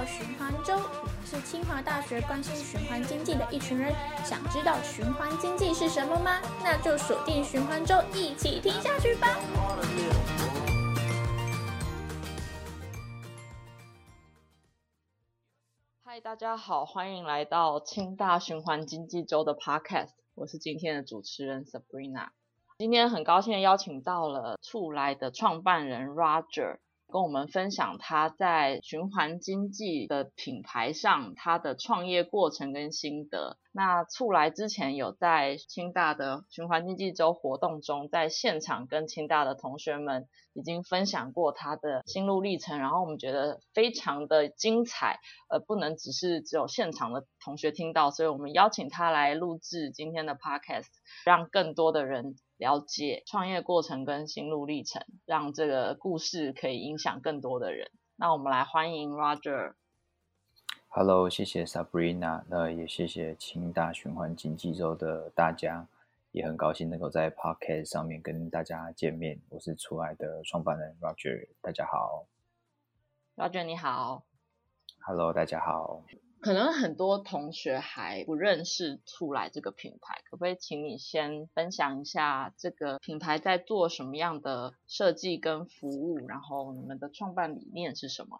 到循环周，我是清华大学关心循环经济的一群人。想知道循环经济是什么吗？那就锁定循环周，一起听下去吧。嗨，大家好，欢迎来到清大循环经济周的 Podcast，我是今天的主持人 Sabrina。今天很高兴邀请到了促来的创办人 Roger。跟我们分享他在循环经济的品牌上他的创业过程跟心得。那促来之前有在清大的循环经济周活动中，在现场跟清大的同学们已经分享过他的心路历程，然后我们觉得非常的精彩，呃，不能只是只有现场的同学听到，所以我们邀请他来录制今天的 podcast，让更多的人。了解创业过程跟心路历程，让这个故事可以影响更多的人。那我们来欢迎 Roger。Hello，谢谢 Sabrina，那也谢谢清大循环经济周的大家，也很高兴能够在 Podcast 上面跟大家见面。我是出来的创办人 Roger，大家好。Roger 你好。Hello，大家好。可能很多同学还不认识出来这个品牌，可不可以请你先分享一下这个品牌在做什么样的设计跟服务，然后你们的创办理念是什么？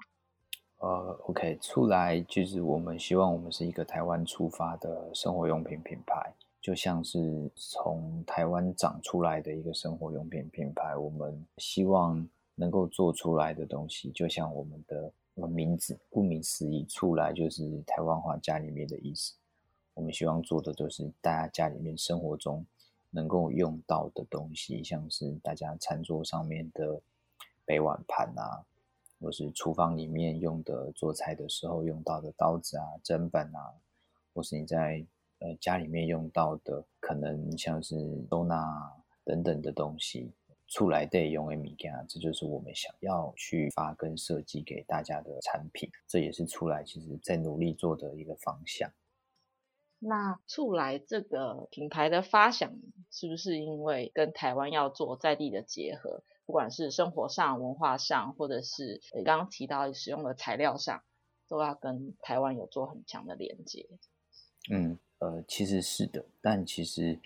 呃，OK，出来就是我们希望我们是一个台湾出发的生活用品品牌，就像是从台湾长出来的一个生活用品品牌，我们希望能够做出来的东西，就像我们的。名字顾名思义，出来就是台湾话家里面的意思。我们希望做的就是大家家里面生活中能够用到的东西，像是大家餐桌上面的杯碗盘啊，或是厨房里面用的做菜的时候用到的刀子啊、砧板啊，或是你在呃家里面用到的，可能像是收纳等等的东西。促来得用的物件，这就是我们想要去发跟设计给大家的产品，这也是出来其实在努力做的一个方向。那出来这个品牌的发想，是不是因为跟台湾要做在地的结合，不管是生活上、文化上，或者是你刚刚提到使用的材料上，都要跟台湾有做很强的连接？嗯，呃，其实是的，但其实。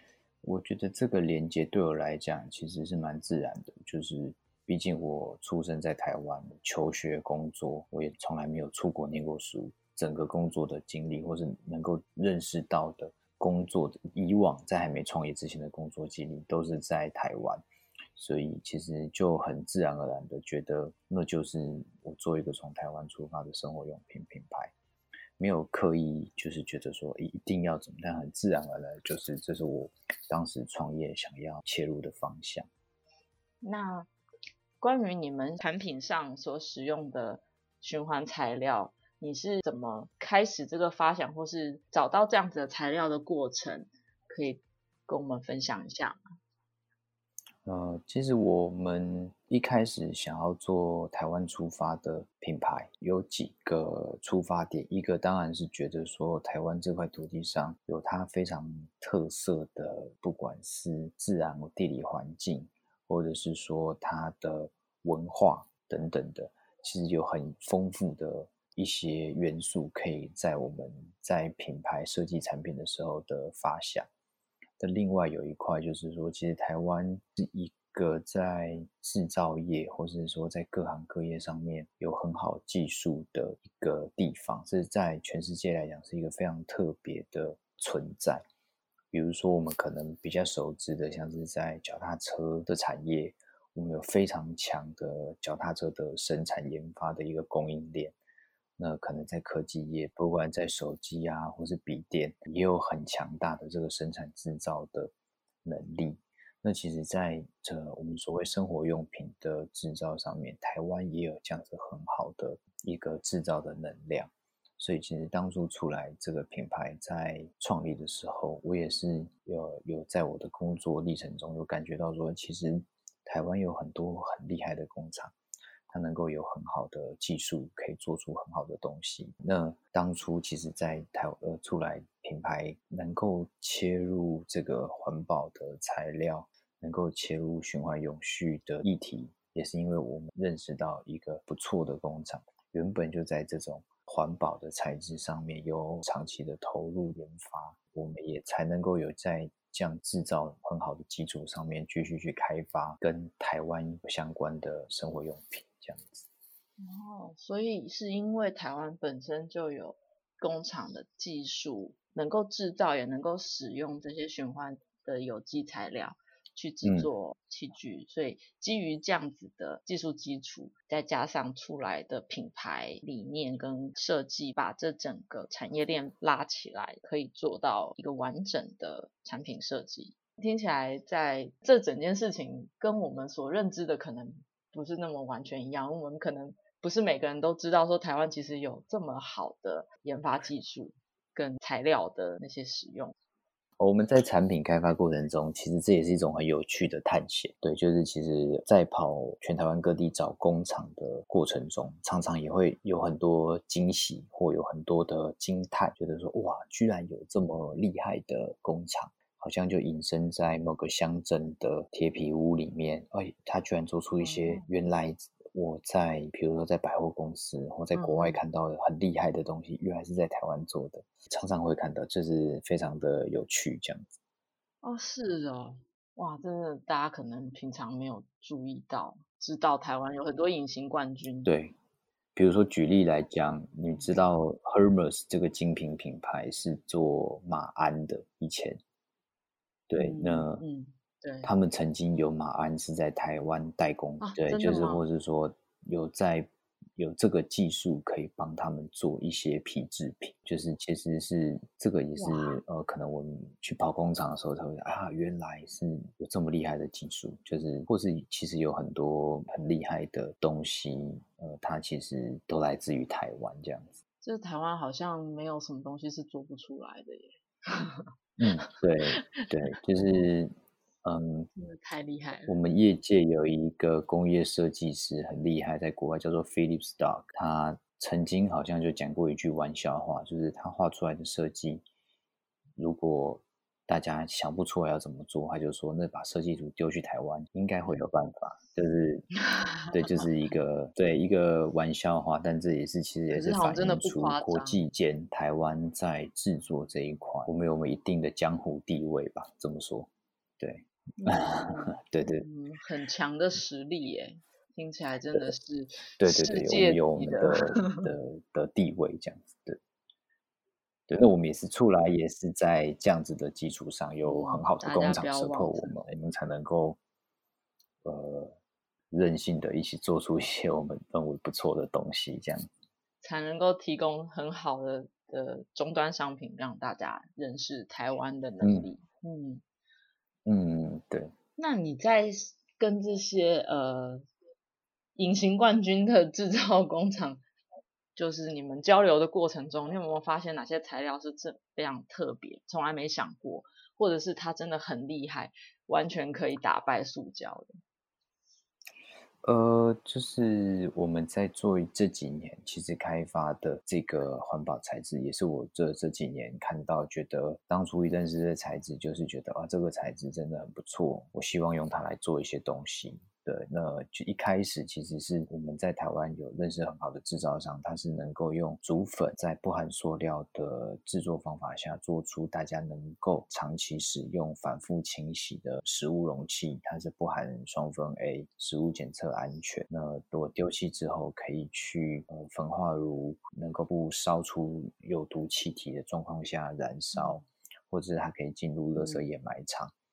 我觉得这个连接对我来讲其实是蛮自然的，就是毕竟我出生在台湾，求学工作，我也从来没有出国念过书，整个工作的经历或是能够认识到的工作的以往在还没创业之前的工作经历都是在台湾，所以其实就很自然而然的觉得那就是我做一个从台湾出发的生活用品品牌。没有刻意，就是觉得说一定要怎么，但很自然而然，就是这是我当时创业想要切入的方向。那关于你们产品上所使用的循环材料，你是怎么开始这个发想，或是找到这样子的材料的过程，可以跟我们分享一下吗？呃，其实我们一开始想要做台湾出发的品牌，有几个出发点。一个当然是觉得说，台湾这块土地上有它非常特色的，不管是自然或地理环境，或者是说它的文化等等的，其实有很丰富的一些元素，可以在我们在品牌设计产品的时候的发想。的另外有一块就是说，其实台湾是一个在制造业，或者是说在各行各业上面有很好技术的一个地方，是在全世界来讲是一个非常特别的存在。比如说，我们可能比较熟知的，像是在脚踏车的产业，我们有非常强的脚踏车的生产研发的一个供应链。那可能在科技业，不管在手机啊，或是笔电，也有很强大的这个生产制造的能力。那其实，在这我们所谓生活用品的制造上面，台湾也有这样子很好的一个制造的能量。所以，其实当初出来这个品牌在创立的时候，我也是有有在我的工作历程中有感觉到说，其实台湾有很多很厉害的工厂。它能够有很好的技术，可以做出很好的东西。那当初其实，在台呃出来品牌能够切入这个环保的材料，能够切入循环永续的议题，也是因为我们认识到一个不错的工厂，原本就在这种环保的材质上面有长期的投入研发，我们也才能够有在这样制造很好的基础上面继续去开发跟台湾相关的生活用品这样子。哦，所以是因为台湾本身就有工厂的技术，能够制造也能够使用这些循环的有机材料。去制作器具，嗯，所以基于这样子的技术基础，再加上出来的品牌理念跟设计，把这整个产业链拉起来，可以做到一个完整的产品设计。听起来，在这整件事情跟我们所认知的可能不是那么完全一样。我们可能不是每个人都知道，说台湾其实有这么好的研发技术跟材料的那些使用。我们在产品开发过程中，其实这也是一种很有趣的探险。对，就是其实，在跑全台湾各地找工厂的过程中，常常也会有很多惊喜，或有很多的惊叹，觉得说哇，居然有这么厉害的工厂，好像就隐身在某个乡镇的铁皮屋里面，哎，他居然做出一些原来。我在比如说在百货公司或在国外看到的很厉害的东西，原来是在台湾做的，常常会看到，就是非常的有趣这样子。哦，是哦，哇，真的，大家可能平常没有注意到，知道台湾有很多隐形冠军。对，比如说举例来讲，你知道 Hermes 这个精品品牌是做马鞍的，以前，对，嗯、那嗯。对他们曾经有马鞍是在台湾代工，啊、对，就是或是说有在有这个技术可以帮他们做一些皮制品，就是其实是这个也是呃，可能我们去跑工厂的时候才会啊，原来是有这么厉害的技术，就是或是其实有很多很厉害的东西，呃，它其实都来自于台湾这样子。就是台湾好像没有什么东西是做不出来的耶。嗯，对对，就是。嗯，真的太厉害了。我们业界有一个工业设计师很厉害，在国外叫做 Philip Stark。他曾经好像就讲过一句玩笑话，就是他画出来的设计，如果大家想不出来要怎么做，他就说那把设计图丢去台湾，应该会有办法。就是 对，就是一个对一个玩笑话，但这也是其实也是反映出国际间台湾在制作这一块，我们有我们一定的江湖地位吧？这么说，对。嗯、对 对，嗯，很强的实力耶，听起来真的是对对对，我们有我们的的 的地位这样子，对对，那我们也是出来也是在这样子的基础上，有很好的工厂 support 我们，我们才能够呃任性的一起做出一些我们认为不错的东西，这样子才能够提供很好的的终端商品，让大家认识台湾的能力，嗯。嗯嗯，对。那你在跟这些呃隐形冠军的制造工厂，就是你们交流的过程中，你有没有发现哪些材料是这非常特别，从来没想过，或者是它真的很厉害，完全可以打败塑胶的？呃，就是我们在做这几年，其实开发的这个环保材质，也是我这这几年看到，觉得当初一认识这材质，就是觉得啊，这个材质真的很不错，我希望用它来做一些东西。对，那就一开始其实是我们在台湾有认识很好的制造商，他是能够用竹粉在不含塑料的制作方法下，做出大家能够长期使用、反复清洗的食物容器，它是不含双酚 A，食物检测安全。那如果丢弃之后可以去呃焚化炉，能够不烧出有毒气体的状况下燃烧，或者是它可以进入垃圾掩埋场。嗯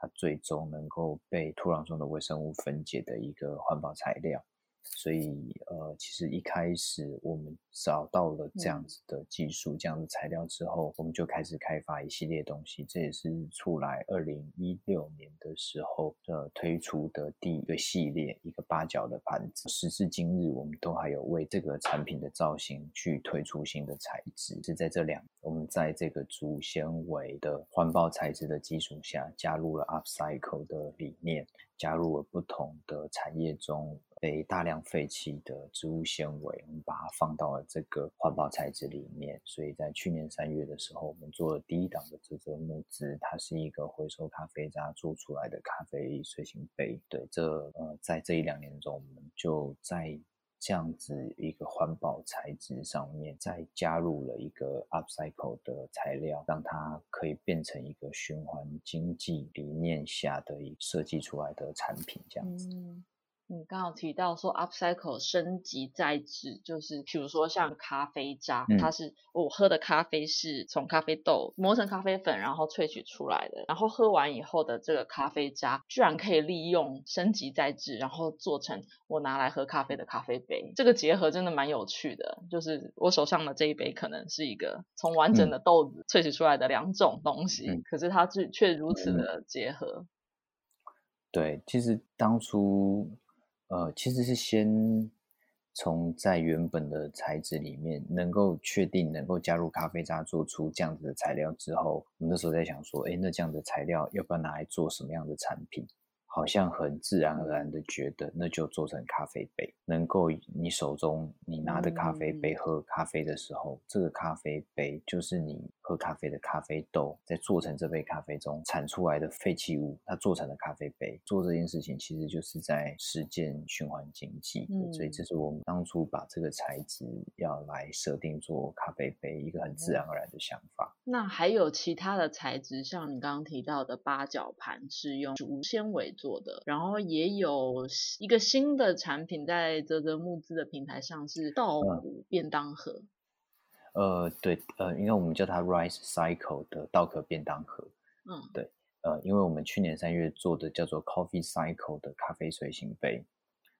它最终能够被土壤中的微生物分解的一个环保材料。所以，呃，其实一开始我们找到了这样子的技术、嗯、这样的材料之后，我们就开始开发一系列东西。这也是出来二零一六年的时候，呃，推出的第一个系列，一个八角的盘子。时至今日，我们都还有为这个产品的造型去推出新的材质。是在这两，我们在这个竹纤维的环保材质的基础下，加入了 upcycle 的理念，加入了不同的产业中。被大量废弃的植物纤维，我们把它放到了这个环保材质里面。所以在去年三月的时候，我们做了第一档的这个募资，它是一个回收咖啡渣做出来的咖啡随行杯。对，这呃，在这一两年中，我们就在这样子一个环保材质上面，再加入了一个 upcycle 的材料，让它可以变成一个循环经济理念下的设计出来的产品，这样子。你刚好提到说 upcycle 升级再制，就是比如说像咖啡渣，嗯、它是我喝的咖啡是从咖啡豆磨成咖啡粉，然后萃取出来的，然后喝完以后的这个咖啡渣，居然可以利用升级再制，然后做成我拿来喝咖啡的咖啡杯，这个结合真的蛮有趣的。就是我手上的这一杯可能是一个从完整的豆子萃取出来的两种东西，嗯、可是它却却如此的结合。对，其实当初。呃，其实是先从在原本的材质里面能够确定能够加入咖啡渣做出这样子的材料之后，我们那时候在想说，哎，那这样的材料要不要拿来做什么样的产品？好像很自然而然的觉得，那就做成咖啡杯，能够你手中你拿着咖啡杯喝咖啡的时候，这个咖啡杯就是你喝咖啡的咖啡豆在做成这杯咖啡中产出来的废弃物，它做成的咖啡杯。做这件事情其实就是在实践循环经济，嗯，所以这是我们当初把这个材质要来设定做咖啡杯一个很自然而然的想法。那还有其他的材质，像你刚刚提到的八角盘是用竹纤维做的，然后也有一个新的产品在泽泽木资的平台上是稻谷便当盒。呃，对，呃，因为我们叫它 Rice Cycle 的稻壳便当盒。嗯，对，呃，因为我们去年三月做的叫做 Coffee Cycle 的咖啡随行杯。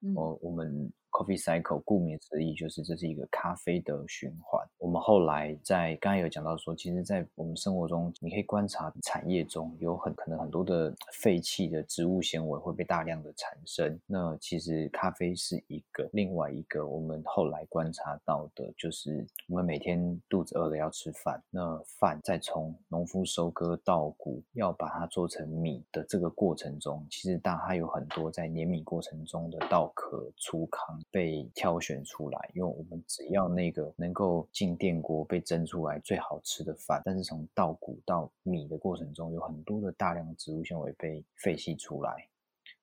嗯，我我们。Coffee cycle，顾名思义就是这是一个咖啡的循环。我们后来在刚才有讲到说，其实，在我们生活中，你可以观察产业中有很可能很多的废弃的植物纤维会被大量的产生。那其实咖啡是一个另外一个我们后来观察到的，就是我们每天肚子饿了要吃饭，那饭再从农夫收割稻谷，要把它做成米的这个过程中，其实大它有很多在碾米过程中的稻壳粗糠。被挑选出来，因为我们只要那个能够进电锅被蒸出来最好吃的饭，但是从稻谷到米的过程中，有很多的大量植物纤维被废弃出来。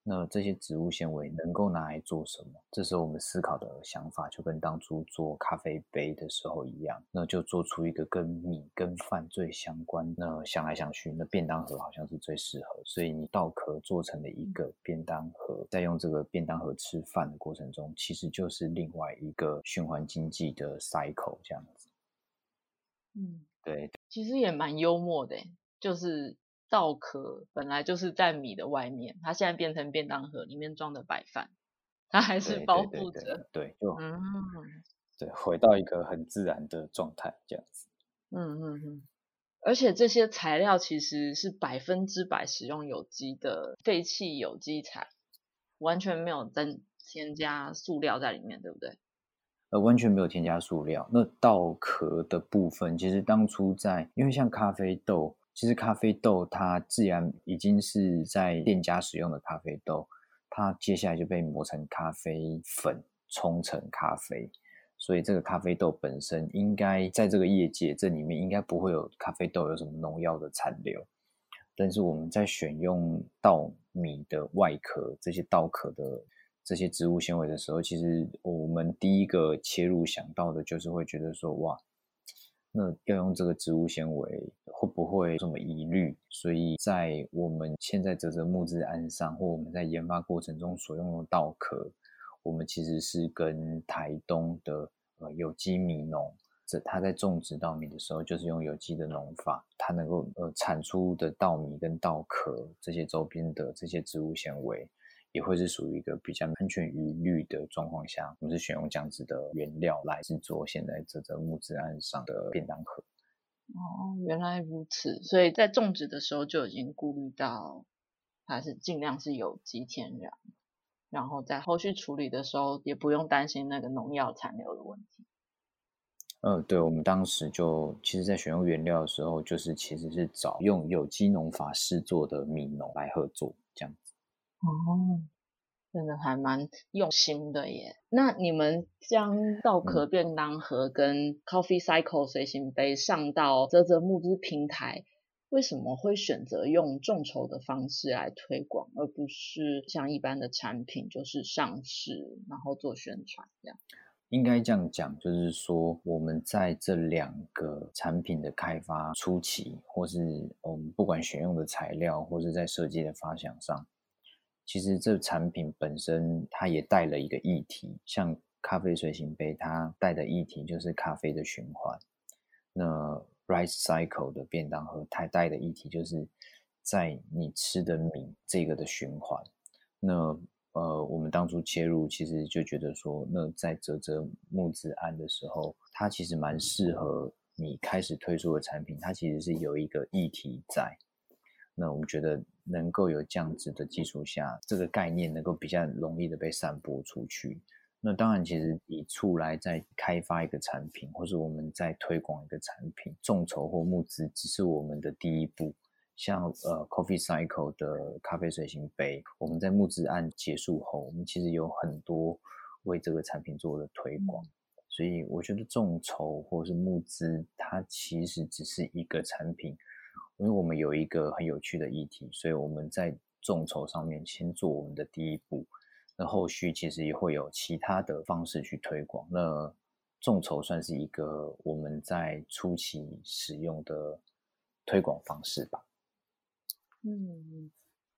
那这些植物纤维能够拿来做什么？这时候我们思考的想法就跟当初做咖啡杯的时候一样，那就做出一个跟米跟饭最相关。那想来想去，那便当盒好像是最适合，所以你稻壳做成了一个便当盒，在用这个便当盒吃饭的过程中，其实就是另外一个循环经济的 cycle 这样子。嗯，对，其实也蛮幽默的，就是。稻壳本来就是在米的外面，它现在变成便当盒，里面装的白饭，它还是包覆着。对，就嗯，对，回到一个很自然的状态，这样子。嗯嗯嗯。而且这些材料其实是百分之百使用有机的废弃有机材，完全没有增添加塑料在里面，对不对？呃，完全没有添加塑料。那稻壳的部分，其实当初在，因为像咖啡豆。其实咖啡豆它自然已经是在店家使用的咖啡豆，它接下来就被磨成咖啡粉，冲成咖啡，所以这个咖啡豆本身应该在这个业界这里面应该不会有咖啡豆有什么农药的残留。但是我们在选用稻米的外壳这些稻壳的这些植物纤维的时候，其实我们第一个切入想到的就是会觉得说，哇。那要用这个植物纤维会不会有什么疑虑？所以在我们现在泽泽木质案上，或我们在研发过程中所用的稻壳，我们其实是跟台东的呃有机米农，这他在种植稻米的时候，就是用有机的农法，它能够呃产出的稻米跟稻壳这些周边的这些植物纤维。也会是属于一个比较安全余虑的状况下，我们是选用这样子的原料来制作现在这个木质案上的便当盒。哦，原来如此，所以在种植的时候就已经顾虑到它是尽量是有机天然，然后在后续处理的时候也不用担心那个农药残留的问题。嗯，对，我们当时就其实，在选用原料的时候，就是其实是找用有机农法施作的米农来合作这样子。哦，真的还蛮用心的耶。那你们将稻壳便当盒跟 Coffee Cycle 随行杯上到泽泽募资平台，为什么会选择用众筹的方式来推广，而不是像一般的产品就是上市然后做宣传这样？应该这样讲，就是说我们在这两个产品的开发初期，或是我们不管选用的材料，或是在设计的发想上，其实这产品本身它也带了一个议题，像咖啡随行杯，它带的议题就是咖啡的循环。那 Rice Cycle 的便当盒，它带的议题就是在你吃的米这个的循环。那呃，我们当初切入，其实就觉得说，那在啧啧募资案的时候，它其实蛮适合你开始推出的产品，它其实是有一个议题在。那我们觉得能够有这样子的基础下，这个概念能够比较容易的被散播出去。那当然，其实以出来在开发一个产品，或是我们在推广一个产品，众筹或募资只是我们的第一步。像呃，Coffee Cycle 的咖啡随行杯，我们在募资案结束后，我们其实有很多为这个产品做了推广。所以我觉得众筹或是募资，它其实只是一个产品，因为我们有一个很有趣的议题，所以我们在众筹上面先做我们的第一步。那后续其实也会有其他的方式去推广。那众筹算是一个我们在初期使用的推广方式吧。嗯，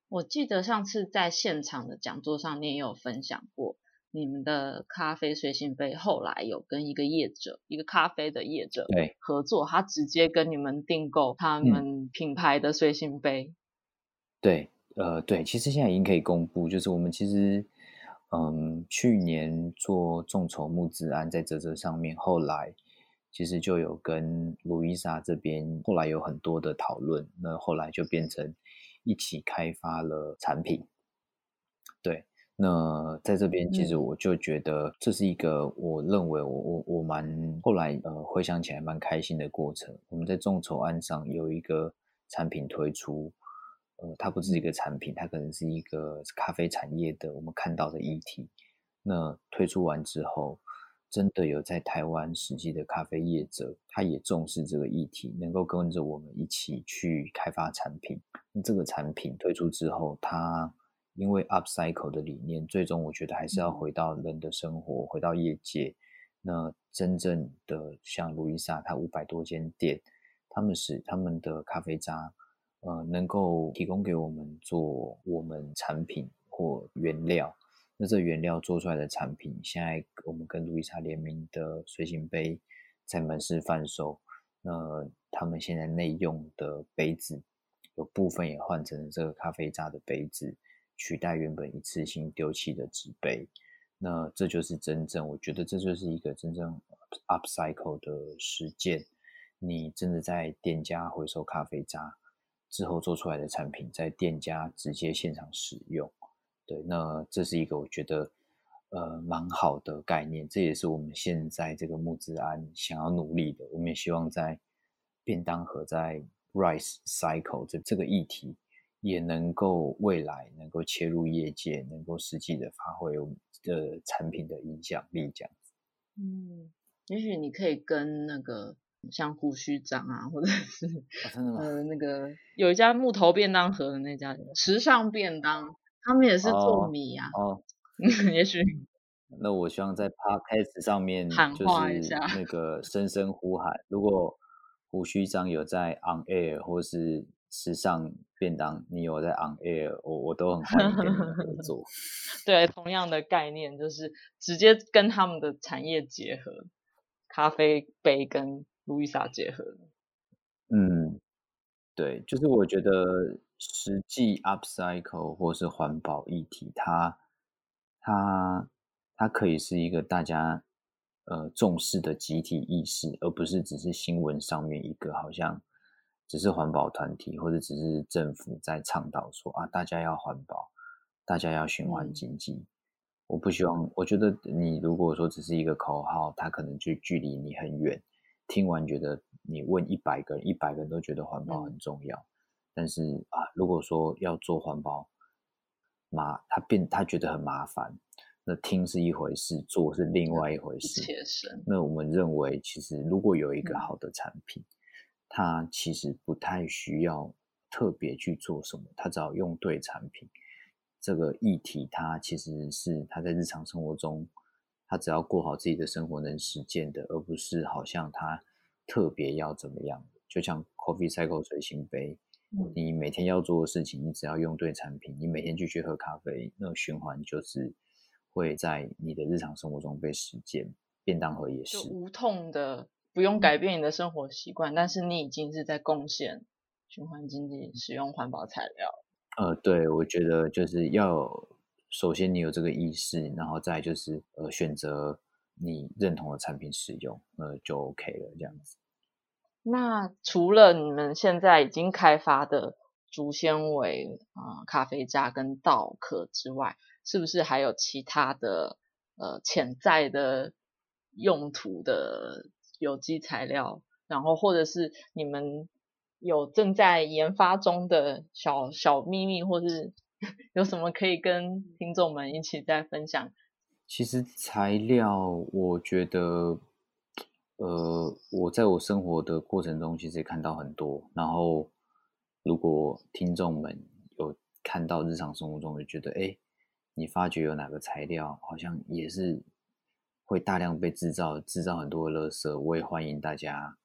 我记得上次在现场的讲座上，你也有分享过你们的咖啡随行杯，后来有跟一个业者，一个咖啡的业者对合作，他直接跟你们订购他们品牌的随行杯。对，呃，对，其实现在已经可以公布，就是我们其实，嗯，去年做众筹募资案在泽泽上面，后来。其实就有跟路易莎这边后来有很多的讨论，那后来就变成一起开发了产品。对，那在这边其实我就觉得这是一个我认为我我我蛮后来呃回想起来蛮开心的过程。我们在众筹案上有一个产品推出，呃，它不是一个产品，它可能是一个咖啡产业的我们看到的议题。那推出完之后。真的有在台湾实际的咖啡业者，他也重视这个议题，能够跟着我们一起去开发产品。那这个产品推出之后，它因为 upcycle 的理念，最终我觉得还是要回到人的生活，回到业界。那真正的像路易莎，它五百多间店，他们使他们的咖啡渣，呃，能够提供给我们做我们产品或原料。那这原料做出来的产品，现在我们跟路易莎联名的随行杯在门市贩售。那他们现在内用的杯子，有部分也换成了这个咖啡渣的杯子，取代原本一次性丢弃的纸杯。那这就是真正，我觉得这就是一个真正 upcycle 的实践。你真的在店家回收咖啡渣之后做出来的产品，在店家直接现场使用。对，那这是一个我觉得呃蛮好的概念，这也是我们现在这个募资案想要努力的。我们也希望在便当盒在 Rice Cycle 这这个议题，也能够未来能够切入业界，能够实际的发挥我们的产品的影响力，这样子。嗯，也许你可以跟那个像胡须张啊，或者是、哦、真的吗？呃那个有一家木头便当盒的那家时尚便当。他们也是做米呀、啊，哦，也许。那我希望在 Podcast 上面就是那个 声声呼喊，如果胡须张有在 On Air 或是时尚便当，你有在 On Air，我我都很欢迎跟你们合 作。对，同样的概念就是直接跟他们的产业结合，咖啡杯跟路易莎结合。嗯，对，就是我觉得。实际 upcycle 或是环保议题，它它它可以是一个大家呃重视的集体意识，而不是只是新闻上面一个好像只是环保团体或者只是政府在倡导说啊，大家要环保，大家要循环经济。嗯。我不希望，我觉得你如果说只是一个口号，它可能就距离你很远。听完觉得你问一百个人，一百个人都觉得环保很重要。嗯但是啊，如果说要做环保，麻他变他觉得很麻烦，那听是一回事，做是另外一回事。那我们认为，其实如果有一个好的产品，它其实不太需要特别去做什么，他只要用对产品。这个议题，它其实是他在日常生活中，他只要过好自己的生活能实践的，而不是好像他特别要怎么样。就像 Coffee Cycle 随行杯，你每天要做的事情，你只要用对产品，你每天继续喝咖啡，那个循环就是会在你的日常生活中被实践。便当盒也是无痛的，不用改变你的生活习惯，但是你已经是在贡献循环经济，使用环保材料。呃，对，我觉得就是要首先你有这个意识，然后再就是呃选择你认同的产品使用，呃就 OK 了这样子。那除了你们现在已经开发的竹纤维啊咖啡渣跟稻壳之外，是不是还有其他的呃潜在的用途的有机材料？然后或者是你们？有正在研发中的小小秘密，或是 有什么可以跟听众们一起再分享？其实材料，我觉得，呃，我在我生活的过程中，其实也看到很多。然后，如果听众们有看到日常生活中，就觉得，哎，你发觉有哪个材料好像也是会大量被制造，制造很多的垃圾，我也欢迎大家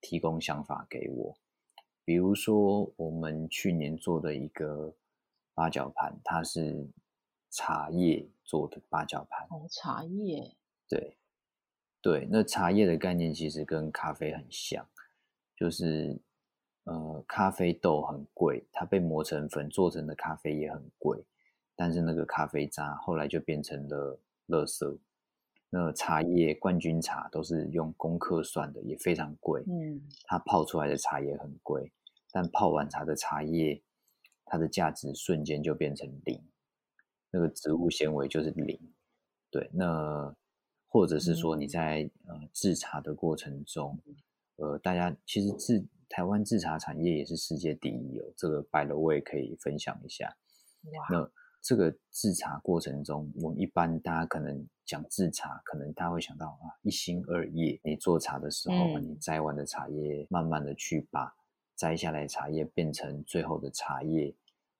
提供想法给我。比如说，我们去年做的一个八角盘，它是茶叶做的八角盘。哦，茶叶。对，对，那茶叶的概念其实跟咖啡很像，就是呃，咖啡豆很贵，它被磨成粉做成的咖啡也很贵，但是那个咖啡渣后来就变成了垃圾。那茶叶冠军茶都是用公克算的，也非常贵。嗯，它泡出来的茶也很贵，但泡完茶的茶叶，它的价值瞬间就变成零，那个植物纤维就是零。对，那或者是说你在呃制茶的过程中，呃，大家其实制台湾制茶产业也是世界第一哦，这个 by the way 可以分享一下。哇，那。这个制茶过程中，我们一般大家可能讲制茶，可能大家会想到啊，一心二叶。你做茶的时候，嗯、你摘完的茶叶，慢慢的去把摘下来的茶叶变成最后的茶叶。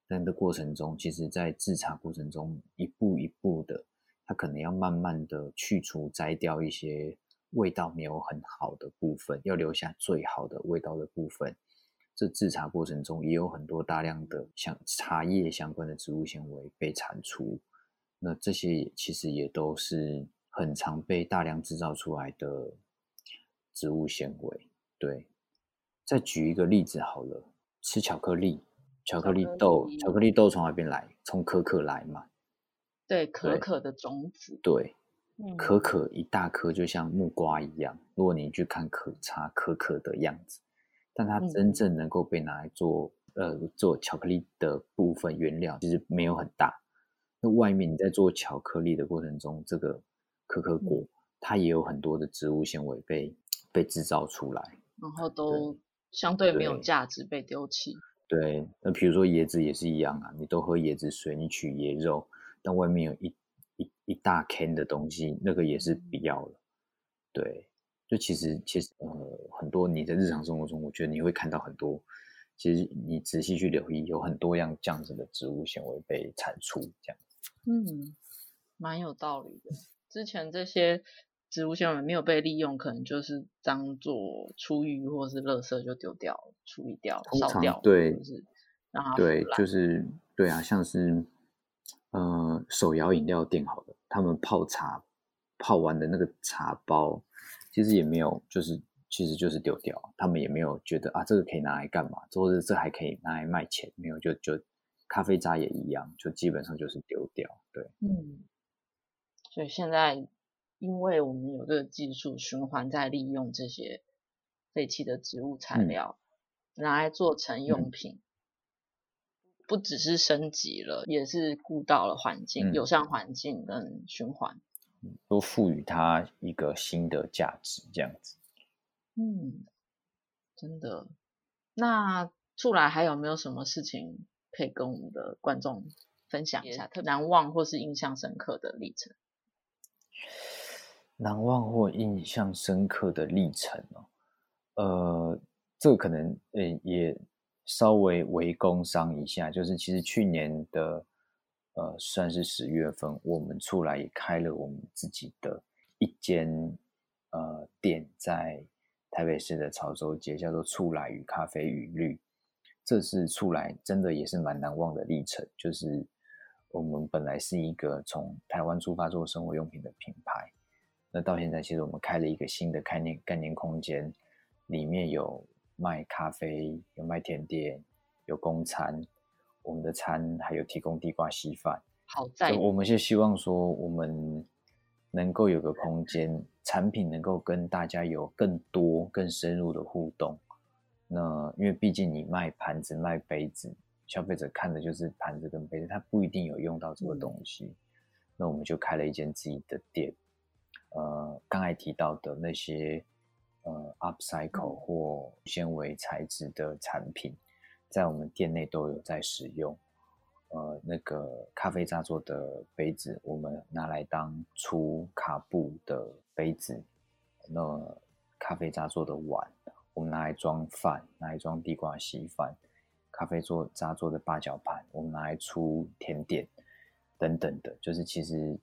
但这过程中，其实在制茶过程中，一步一步的，它可能要慢慢的去除、摘掉一些味道没有很好的部分，要留下最好的味道的部分。这制茶过程中也有很多大量的像茶叶相关的植物纤维被产出，那这些其实也都是很常被大量制造出来的植物纤维。对，再举一个例子好了，吃巧克力，巧克力豆，巧克力豆从哪边来？从可可来嘛？对，可可的种子。对，可可一大颗就像木瓜一样，如果你去看可茶可可的样子。但它真正能够被拿来做、嗯、呃做巧克力的部分原料，其实没有很大。那外面你在做巧克力的过程中，这个可可果、嗯、它也有很多的植物纤维被被制造出来，然后都相对没有价值被丢弃。对，那比如说椰子也是一样啊，你都喝椰子水，你取椰肉，但外面有一一一大 can 的东西，那个也是不要了。对。就其实其实呃很多你在日常生活中，我觉得你会看到很多，其实你仔细去留意，有很多样这样子的植物纤维被产出这样。嗯，蛮有道理的。之前这些植物纤维没有被利用，可能就是当做厨余或是垃圾就丢掉、处理掉、烧掉，对，就是让它对，就是对啊，像是呃手摇饮料店好了，他们泡茶泡完的那个茶包。其实也没有，就是其实就是丢掉，他们也没有觉得啊，这个可以拿来干嘛，或者这还可以拿来卖钱，没有，就就咖啡渣也一样，就基本上就是丢掉，对，嗯，所以现在因为我们有这个技术循环在利用这些废弃的植物材料，嗯、拿来做成用品，嗯、不只是升级了，也是顾到了环境，嗯、友善环境跟循环。都赋予它一个新的价值，这样子。嗯，真的。那出来还有没有什么事情可以跟我们的观众分享一下？特别难忘或是印象深刻的历程？难忘或印象深刻的历程哦。呃，这个可能呃也稍微为工商一下，就是其实去年的呃算是十月份，我们出来也开了我们自己的一间呃店，在台北市的潮州街，叫做出来与咖啡与绿。这是出来真的也是蛮难忘的历程，就是我们本来是一个从台湾出发做生活用品的品牌，那到现在其实我们开了一个新的概念概念空间，里面有卖咖啡，有卖甜点，有供餐，我们的餐还有提供地瓜稀饭。好在我们就希望说，我们能够有个空间，产品能够跟大家有更多更深入的互动。那因为毕竟你卖盘子卖杯子，消费者看的就是盘子跟杯子，他不一定有用到这个东西。嗯、那我们就开了一间自己的店。呃，刚才提到的那些呃 upcycle 或纤维材质的产品，在我们店内都有在使用。呃，那个咖啡渣做的杯子，我们拿来当出卡布的杯子。那咖啡渣做的碗。我们拿来装饭，拿来装地瓜稀饭，咖啡做渣做的八角盘，我们拿来出甜点等等的，就是其实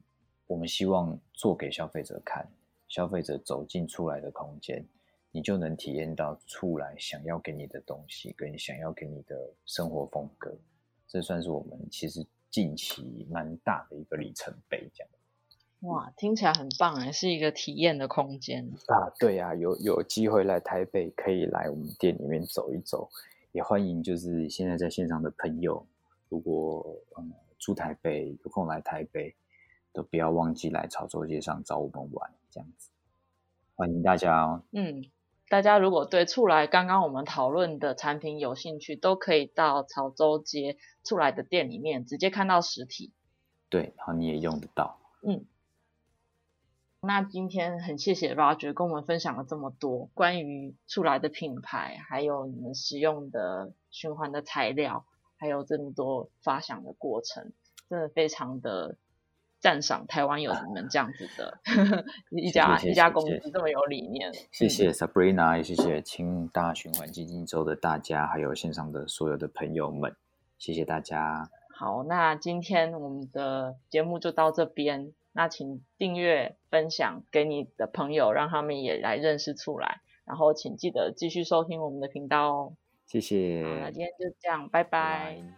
我们希望做给消费者看，消费者走进出来的空间，你就能体验到出来想要给你的东西，跟想要给你的生活风格，这算是我们其实近期蛮大的一个里程碑，这样。哇，听起来很棒哎，是一个体验的空间啊！对呀、啊，有有机会来台北，可以来我们店里面走一走，也欢迎就是现在在线上的朋友，如果嗯住台北有空来台北，都不要忘记来潮州街上找我们玩，这样子，欢迎大家哦。嗯，大家如果对出来刚刚我们讨论的产品有兴趣，都可以到潮州街出来的店里面直接看到实体。对，然后你也用得到。嗯。那今天很谢谢 Roger 跟我们分享了这么多关于出来的品牌，还有你们使用的循环的材料，还有这么多发想的过程，真的非常的赞赏台湾有你们这样子的 一家一家公司这么有理念。谢谢 Sabrina，也谢谢清大循环基金周的大家，还有线上的所有的朋友们，谢谢大家。好，那今天我们的节目就到这边。那请订阅、分享给你的朋友，让他们也来认识出来。然后请记得继续收听我们的频道哦。谢谢。好，那今天就这样，拜拜。拜拜。